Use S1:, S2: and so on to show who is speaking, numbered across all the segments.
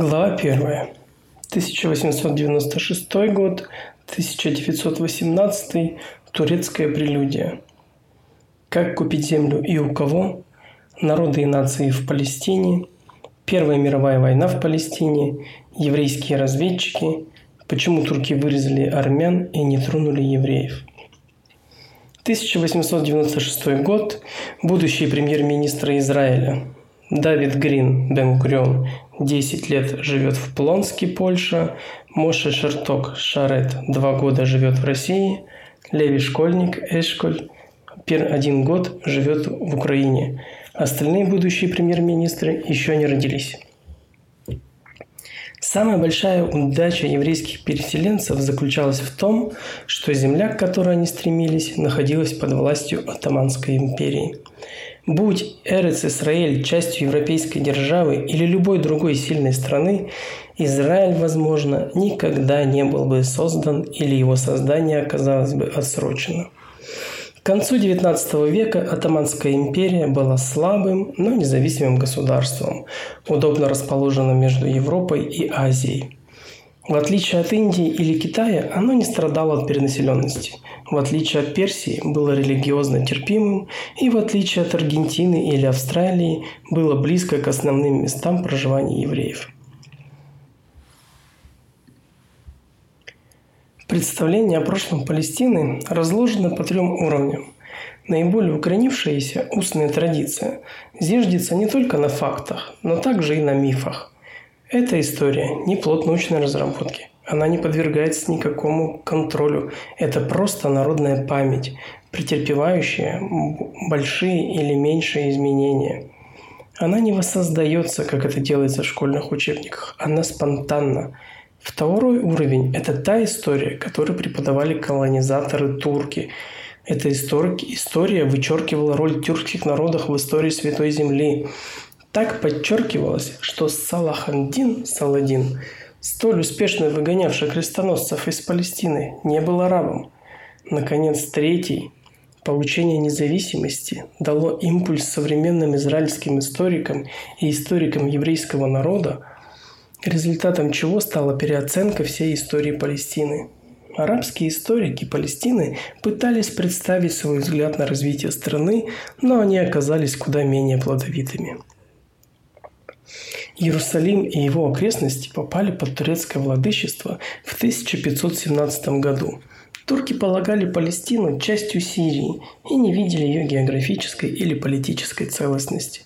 S1: Глава 1. 1896 год, 1918 Турецкая прелюдия. Как купить землю и у кого? Народы и нации в Палестине. Первая мировая война в Палестине. Еврейские разведчики. Почему турки вырезали армян и не тронули евреев? 1896 год. Будущий премьер-министр Израиля Давид Грин Бен Гурион 10 лет живет в Плонске, Польша. Моше Шерток Шарет 2 года живет в России. Леви Школьник Эшколь один год живет в Украине. Остальные будущие премьер-министры еще не родились. Самая большая удача еврейских переселенцев заключалась в том, что земля, к которой они стремились, находилась под властью Отоманской империи. Будь Эрец Исраэль частью европейской державы или любой другой сильной страны, Израиль, возможно, никогда не был бы создан или его создание оказалось бы отсрочено. К концу XIX века Атаманская империя была слабым, но независимым государством, удобно расположенным между Европой и Азией. В отличие от Индии или Китая, оно не страдало от перенаселенности. В отличие от Персии, было религиозно терпимым, и в отличие от Аргентины или Австралии, было близко к основным местам проживания евреев. Представление о прошлом Палестины разложено по трем уровням. Наиболее укоренившаяся устная традиция зиждется не только на фактах, но также и на мифах – эта история не плод научной разработки. Она не подвергается никакому контролю. Это просто народная память, претерпевающая большие или меньшие изменения. Она не воссоздается, как это делается в школьных учебниках. Она спонтанна. Второй уровень – это та история, которую преподавали колонизаторы турки. Эта история вычеркивала роль тюркских народов в истории Святой Земли. Так подчеркивалось, что Салахандин, Саладин, столь успешно выгонявший крестоносцев из Палестины, не был арабом. Наконец, третий, получение независимости дало импульс современным израильским историкам и историкам еврейского народа, результатом чего стала переоценка всей истории Палестины. Арабские историки Палестины пытались представить свой взгляд на развитие страны, но они оказались куда менее плодовитыми. Иерусалим и его окрестности попали под турецкое владычество в 1517 году. Турки полагали Палестину частью Сирии и не видели ее географической или политической целостности.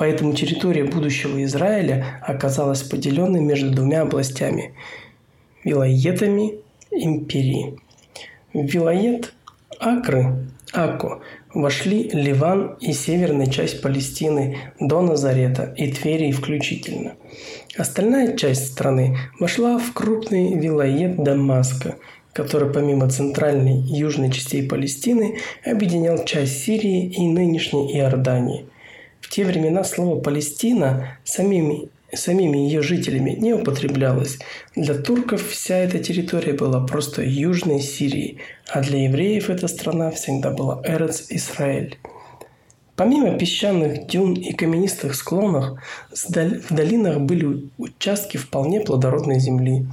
S1: Поэтому территория будущего Израиля оказалась поделенной между двумя областями – вилоетами империи. Вилоет Акры, Акко, вошли Ливан и северная часть Палестины до Назарета и Твери включительно. Остальная часть страны вошла в крупный вилоед Дамаска, который помимо центральной и южной частей Палестины объединял часть Сирии и нынешней Иордании. Те времена слово «Палестина» самими самими ее жителями не употреблялось. Для турков вся эта территория была просто Южной Сирией, а для евреев эта страна всегда была Эрец Израиль. Помимо песчаных дюн и каменистых склонов, в долинах были участки вполне плодородной земли.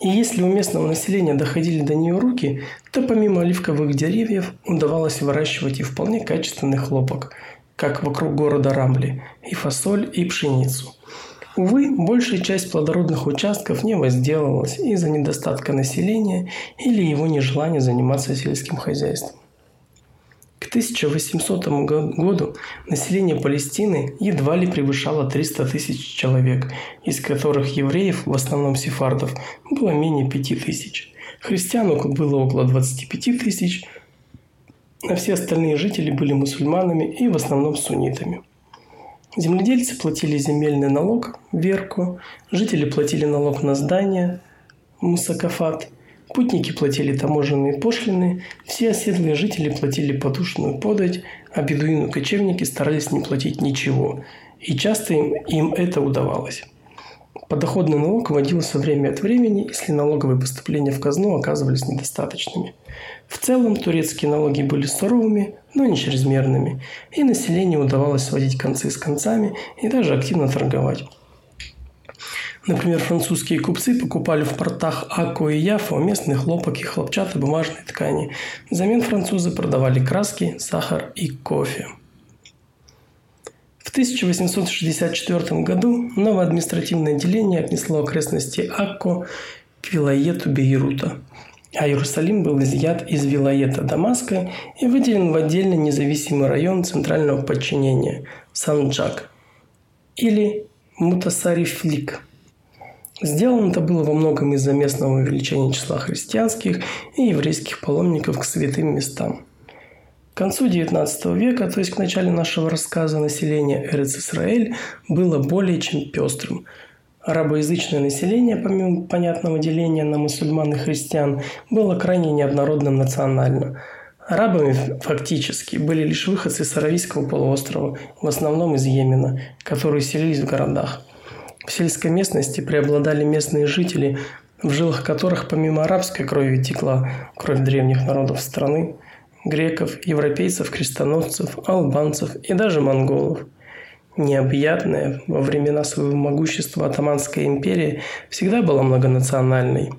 S1: И если у местного населения доходили до нее руки, то помимо оливковых деревьев удавалось выращивать и вполне качественный хлопок, как вокруг города Рамли, и фасоль, и пшеницу. Увы, большая часть плодородных участков не возделалась из-за недостатка населения или его нежелания заниматься сельским хозяйством. К 1800 году население Палестины едва ли превышало 300 тысяч человек, из которых евреев, в основном сефардов, было менее 5 тысяч. Христиан было около 25 тысяч, а все остальные жители были мусульманами и в основном суннитами – Земледельцы платили земельный налог – верку, жители платили налог на здание – мусакафат, путники платили таможенные пошлины, все оседлые жители платили подушную подать, а бедуины-кочевники старались не платить ничего, и часто им, им это удавалось. Подоходный налог вводился время от времени, если налоговые поступления в казну оказывались недостаточными. В целом турецкие налоги были суровыми, но не чрезмерными, и населению удавалось сводить концы с концами и даже активно торговать. Например, французские купцы покупали в портах Акко и Яфо местные хлопок и хлопчатые бумажные ткани. Взамен французы продавали краски, сахар и кофе. В 1864 году новое административное отделение отнесло окрестности Акко к вилоету Бейрута, а Иерусалим был изъят из вилоета Дамаска и выделен в отдельный независимый район центрального подчинения – Санджак или Мутасарифлик. Сделано это было во многом из-за местного увеличения числа христианских и еврейских паломников к святым местам. К концу XIX века, то есть к началу нашего рассказа, население Эрец-Исраэль было более чем пестрым. Арабоязычное население, помимо понятного деления на мусульман и христиан, было крайне неоднородным национально. Арабами фактически были лишь выходцы с Аравийского полуострова, в основном из Йемена, которые селились в городах. В сельской местности преобладали местные жители, в жилах которых помимо арабской крови текла кровь древних народов страны – греков, европейцев, крестоносцев, албанцев и даже монголов. Необъятная во времена своего могущества Атаманская империя всегда была многонациональной.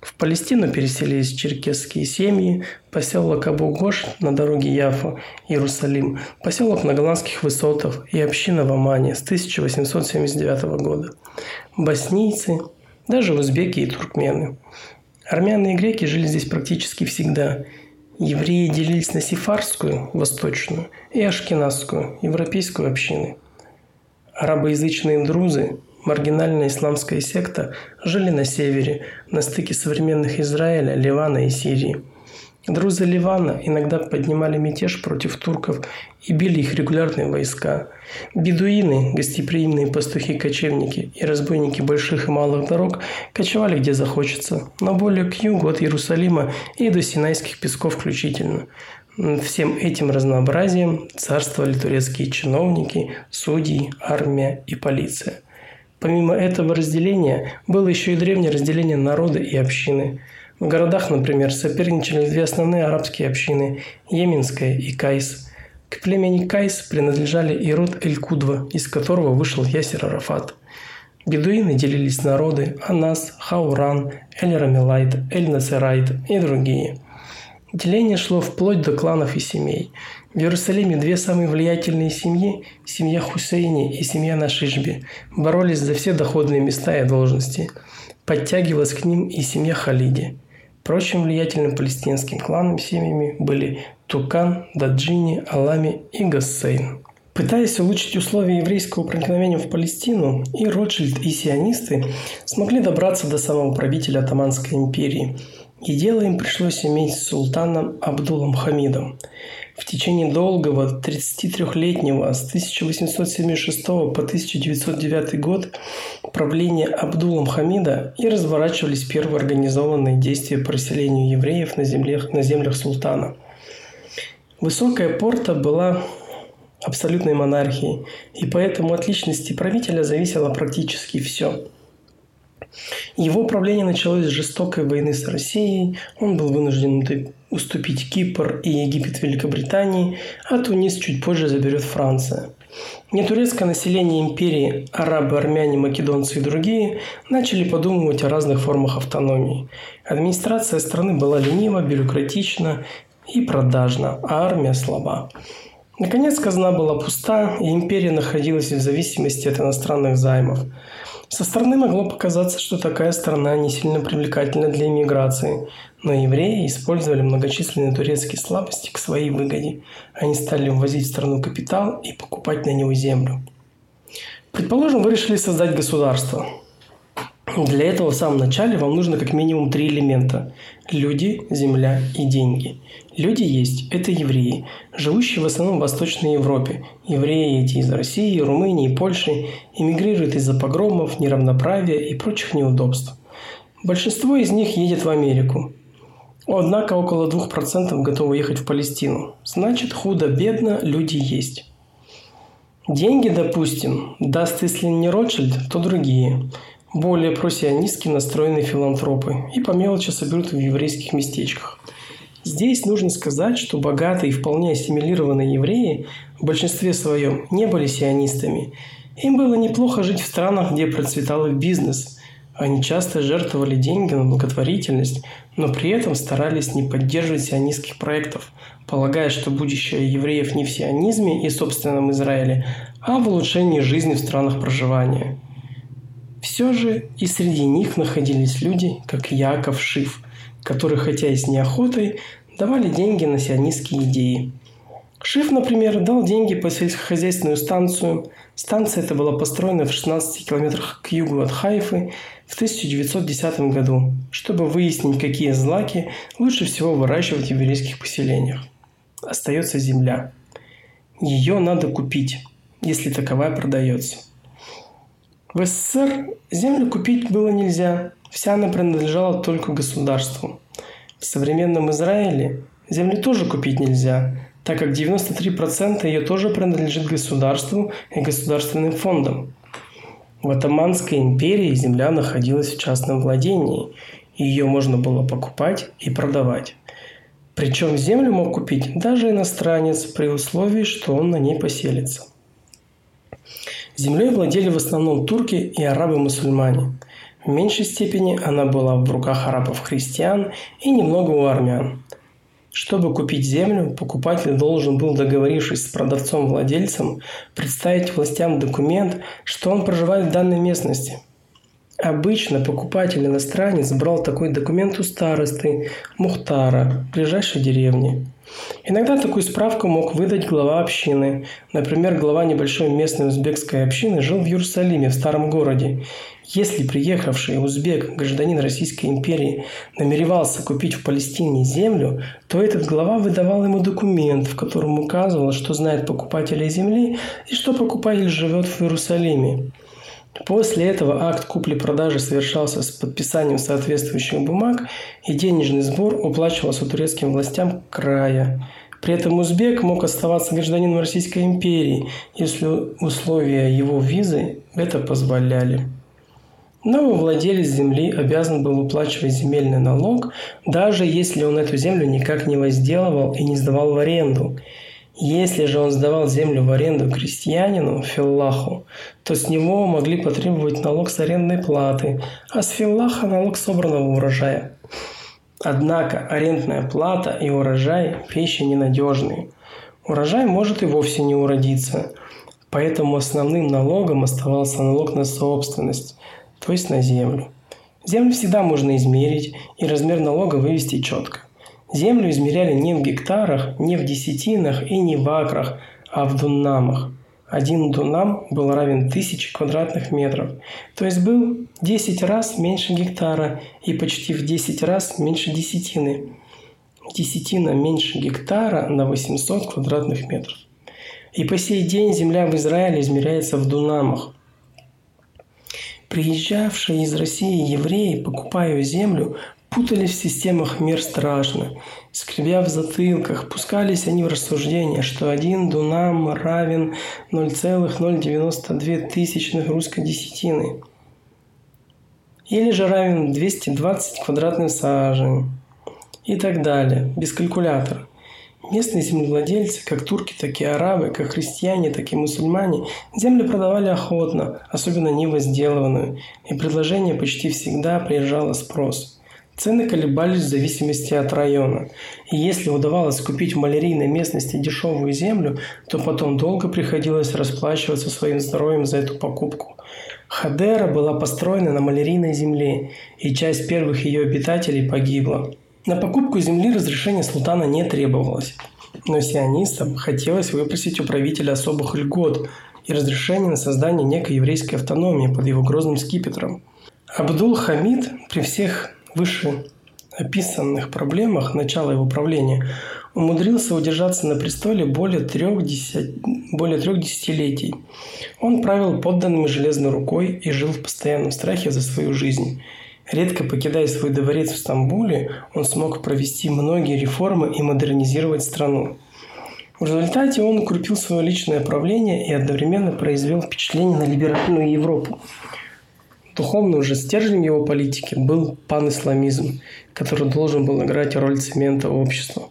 S1: В Палестину переселились черкесские семьи, поселок Абу-Гош на дороге Яфа, Иерусалим, поселок на Голландских высотах и община в Омане с 1879 года. Боснийцы, даже узбеки и туркмены. Армяне и греки жили здесь практически всегда – Евреи делились на сефарскую, восточную, и ашкеназскую, европейскую общины. Арабоязычные друзы, маргинальная исламская секта, жили на севере, на стыке современных Израиля, Ливана и Сирии – Друзы Ливана иногда поднимали мятеж против турков и били их регулярные войска. Бедуины, гостеприимные пастухи-кочевники и разбойники больших и малых дорог кочевали где захочется, но более к югу от Иерусалима и до Синайских песков включительно. Всем этим разнообразием царствовали турецкие чиновники, судьи, армия и полиция. Помимо этого разделения было еще и древнее разделение народа и общины – в городах, например, соперничали две основные арабские общины – Йеменская и Кайс. К племени Кайс принадлежали и род Эль-Кудва, из которого вышел Ясер Арафат. Бедуины делились народы – Анас, Хауран, Эль-Рамилайт, Эль-Насерайт и другие. Деление шло вплоть до кланов и семей. В Иерусалиме две самые влиятельные семьи – семья Хусейни и семья Нашишби – боролись за все доходные места и должности. Подтягивалась к ним и семья Халиди – Прочим влиятельным палестинским кланам семьями были Тукан, Даджини, Алами и Гассейн. Пытаясь улучшить условия еврейского проникновения в Палестину, и Ротшильд, и сионисты смогли добраться до самого правителя Атаманской империи. И дело им пришлось иметь с султаном Абдулом Хамидом. В течение долгого 33-летнего с 1876 по 1909 год правления Абдулом Хамида и разворачивались первые организованные действия по расселению евреев на землях, на землях султана. Высокая порта была абсолютной монархией, и поэтому от личности правителя зависело практически все – его правление началось с жестокой войны с Россией. Он был вынужден уступить Кипр и Египет Великобритании, а Тунис чуть позже заберет Франция. Нетурецкое население империи, арабы, армяне, македонцы и другие начали подумывать о разных формах автономии. Администрация страны была ленива, бюрократична и продажна, а армия слаба. Наконец казна была пуста, и империя находилась в зависимости от иностранных займов. Со стороны могло показаться, что такая страна не сильно привлекательна для иммиграции, но евреи использовали многочисленные турецкие слабости к своей выгоде. Они стали ввозить в страну капитал и покупать на него землю. Предположим, вы решили создать государство. Для этого в самом начале вам нужно как минимум три элемента – люди, земля и деньги – Люди есть – это евреи, живущие в основном в Восточной Европе. Евреи эти из России, Румынии, Польши эмигрируют из-за погромов, неравноправия и прочих неудобств. Большинство из них едет в Америку. Однако около 2% готовы ехать в Палестину. Значит, худо-бедно люди есть. Деньги, допустим, даст, если не Ротшильд, то другие. Более просионистски настроенные филантропы и по мелочи соберут в еврейских местечках – Здесь нужно сказать, что богатые и вполне ассимилированные евреи в большинстве своем не были сионистами. Им было неплохо жить в странах, где процветал их бизнес. Они часто жертвовали деньги на благотворительность, но при этом старались не поддерживать сионистских проектов, полагая, что будущее евреев не в сионизме и собственном Израиле, а в улучшении жизни в странах проживания. Все же и среди них находились люди, как Яков Шиф, которые, хотя и с неохотой, давали деньги на сионистские идеи. Шиф, например, дал деньги по сельскохозяйственную станцию. Станция эта была построена в 16 километрах к югу от Хайфы в 1910 году, чтобы выяснить, какие злаки лучше всего выращивать в еврейских поселениях. Остается земля. Ее надо купить, если таковая продается. В СССР землю купить было нельзя, вся она принадлежала только государству. В современном Израиле землю тоже купить нельзя, так как 93% ее тоже принадлежит государству и государственным фондам. В Атаманской империи земля находилась в частном владении, и ее можно было покупать и продавать. Причем землю мог купить даже иностранец при условии, что он на ней поселится. Землей владели в основном турки и арабы-мусульмане. В меньшей степени она была в руках арабов-христиан и немного у армян. Чтобы купить землю, покупатель должен был, договорившись с продавцом-владельцем, представить властям документ, что он проживает в данной местности. Обычно покупатель-иностранец брал такой документ у старосты Мухтара, ближайшей деревни. Иногда такую справку мог выдать глава общины. Например, глава небольшой местной узбекской общины жил в Иерусалиме, в старом городе. Если приехавший узбек, гражданин Российской империи, намеревался купить в Палестине землю, то этот глава выдавал ему документ, в котором указывал, что знает покупателя земли и что покупатель живет в Иерусалиме. После этого акт купли-продажи совершался с подписанием соответствующих бумаг, и денежный сбор уплачивался турецким властям края. При этом узбек мог оставаться гражданином Российской империи, если условия его визы это позволяли. Новый владелец земли обязан был уплачивать земельный налог, даже если он эту землю никак не возделывал и не сдавал в аренду – если же он сдавал землю в аренду крестьянину, филлаху, то с него могли потребовать налог с арендной платы, а с филлаха налог собранного урожая. Однако арендная плата и урожай – вещи ненадежные. Урожай может и вовсе не уродиться, поэтому основным налогом оставался налог на собственность, то есть на землю. Землю всегда можно измерить и размер налога вывести четко. Землю измеряли не в гектарах, не в десятинах и не в акрах, а в дунамах. Один дунам был равен тысяче квадратных метров, то есть был 10 раз меньше гектара и почти в 10 раз меньше десятины. Десятина меньше гектара на 800 квадратных метров. И по сей день земля в Израиле измеряется в дунамах. Приезжавшие из России евреи, покупая землю, Путались в системах мир страшно. Скребя в затылках, пускались они в рассуждение, что один дунам равен 0,092 тысячных русской десятины. Или же равен 220 квадратным сажен. И так далее, без калькулятора. Местные землевладельцы, как турки, так и арабы, как христиане, так и мусульмане, землю продавали охотно, особенно невозделанную, и предложение почти всегда приезжало спрос – Цены колебались в зависимости от района. И если удавалось купить в малярийной местности дешевую землю, то потом долго приходилось расплачиваться своим здоровьем за эту покупку. Хадера была построена на малярийной земле, и часть первых ее обитателей погибла. На покупку земли разрешения султана не требовалось. Но сионистам хотелось выпросить у правителя особых льгот и разрешение на создание некой еврейской автономии под его грозным скипетром. Абдул-Хамид при всех выше описанных проблемах начала его правления умудрился удержаться на престоле более трех, десят... более трех десятилетий. Он правил подданными железной рукой и жил в постоянном страхе за свою жизнь. Редко покидая свой дворец в Стамбуле, он смог провести многие реформы и модернизировать страну. В результате он укрепил свое личное правление и одновременно произвел впечатление на либеральную Европу. Духовным же стержнем его политики был панисламизм, который должен был играть роль цемента общества.